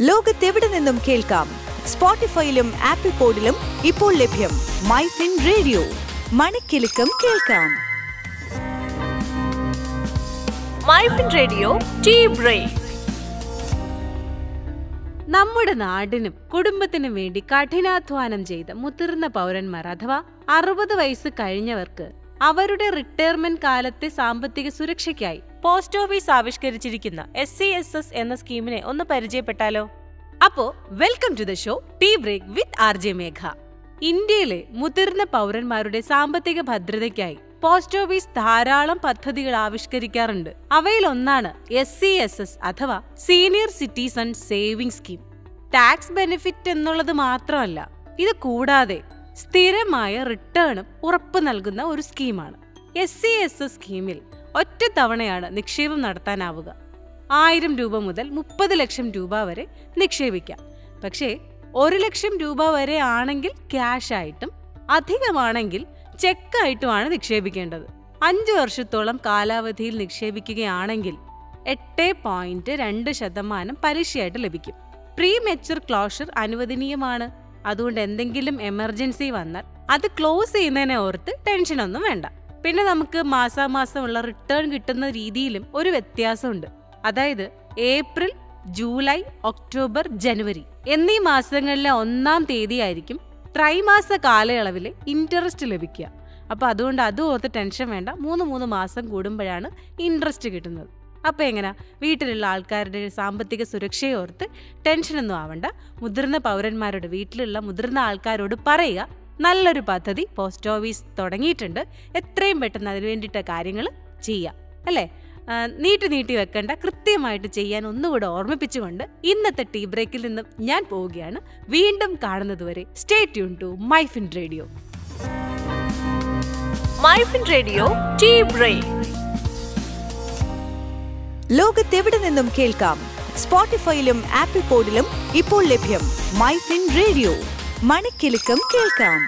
ലോകത്തെവിടെ നിന്നും കേൾക്കാം? സ്പോട്ടിഫൈയിലും ആപ്പിൾ പോഡിലും ഇപ്പോൾ ലഭ്യം മൈ ഫിൻ റേഡിയോ. മണിക്കെലക്കം കേൾക്കാം. MyFin radio tea break. നമ്മുടെ നാടിനും കുടുംബത്തിനും വേണ്ടി കഠിനാധ്വാനം ചെയ്ത മുതിർന്ന പൗരന്മാർ അഥവാ അറുപത് വയസ്സ് കഴിഞ്ഞവർക്ക് അവരുടെ റിട്ടയർമെന്റ് കാലത്തെ സാമ്പത്തിക സുരക്ഷയ്ക്കായി പോസ്റ്റ് ഓഫീസ് ആവിഷ്കരിച്ചിരിക്കുന്ന എസ് സി എസ് എസ് എന്ന സ്കീമിനെ ഒന്ന് പരിചയപ്പെട്ടാലോ? അപ്പോ welcome to the show tea break with R J Megha. ഇന്ത്യയിലെ മുതിർന്ന പൗരന്മാരുടെ സാമ്പത്തിക ഭദ്രതയ്ക്കായി പോസ്റ്റ് ഓഫീസ് ധാരാളം പദ്ധതികൾ ആവിഷ്കരിക്കാറുണ്ട്. അവയിലൊന്നാണ് എസ് സി എസ് എസ് അഥവാ senior citizen saving scheme tax benefit എന്നുള്ളത് മാത്രമല്ല ഇത് കൂടാതെ സ്ഥിരമായ റിട്ടേണും ഉറപ്പ് നൽകുന്ന ഒരു സ്കീമാണ്. എസ് സി എസ് എസ് സ്കീമിൽ ഒറ്റ തവണയാണ് നിക്ഷേപം നടത്താനാവുക. ആയിരം രൂപ മുതൽ മുപ്പത് ലക്ഷം രൂപ വരെ നിക്ഷേപിക്കാം. പക്ഷേ ഒരു ലക്ഷം രൂപ വരെ ആണെങ്കിൽ ക്യാഷ് ആയിട്ടും അധികമാണെങ്കിൽ ചെക്കായിട്ടുമാണ് നിക്ഷേപിക്കേണ്ടത്. അഞ്ചു വർഷത്തോളം കാലാവധിയിൽ നിക്ഷേപിക്കുകയാണെങ്കിൽ എട്ട് പോയിന്റ് രണ്ട് ശതമാനം പലിശയായിട്ട് ലഭിക്കും. പ്രീ മെച്ചുർ ക്ലോഷർ അനുവദനീയമാണ്. അതുകൊണ്ട് എന്തെങ്കിലും എമർജൻസി വന്നാൽ അത് ക്ലോസ് ചെയ്യുന്നതിനെ ഓർത്ത് ടെൻഷനൊന്നും വേണ്ട. പിന്നെ നമുക്ക് മാസാമാസമുള്ള റിട്ടേൺ കിട്ടുന്ന രീതിയിലും ഒരു വ്യത്യാസമുണ്ട്. അതായത് ഏപ്രിൽ ജൂലൈ ഒക്ടോബർ ജനുവരി എന്നീ മാസങ്ങളിലെ ഒന്നാം തീയതി ആയിരിക്കും ത്രൈമാസ കാലയളവിൽ ഇൻട്രസ്റ്റ് ലഭിക്കുക. അപ്പോൾ അതുകൊണ്ട് അത് ഓർത്ത് ടെൻഷൻ വേണ്ട. മൂന്ന് മൂന്ന് മാസം കൂടുമ്പോഴാണ് ഇൻട്രസ്റ്റ് കിട്ടുന്നത്. അപ്പോൾ എങ്ങനെ? വീട്ടിലുള്ള ആൾക്കാരുടെ സാമ്പത്തിക സുരക്ഷയെ ഓർത്ത് ടെൻഷനൊന്നും ആവണ്ട. മുതിർന്ന പൗരന്മാരോട് വീട്ടിലുള്ള മുതിർന്ന ആൾക്കാരോട് പറയുക. നല്ലൊരു പദ്ധതി പോസ്റ്റ് ഓഫീസ് തുടങ്ങിയിട്ടുണ്ട്. എത്രയും പെട്ടെന്ന് അതിന് വേണ്ടിയിട്ട് കാര്യങ്ങൾ ചെയ്യാം. അല്ലേ? നീട്ടി നീട്ടി വെക്കേണ്ട കൃത്യമായിട്ട് ചെയ്യാൻ ഒന്നുകൂടെ ഓർമ്മിപ്പിച്ചുകൊണ്ട് ഇന്നത്തെ ടീ ബ്രേക്കിൽ നിന്നും ഞാൻ പോവുകയാണ്. വീണ്ടും കാണുന്നതുവരെ stay tune to MyFin radio MyFin radio tea break ലോകത്തെവിടെ നിന്നും കേൾക്കാം? സ്പോട്ടിഫൈയിലും ആപ്പിൾ പോഡിലും ഇപ്പോൾ ലഭ്യം മൈഫിൻ റേഡിയോ മണിക്കെലക്കം കേൾക്കാം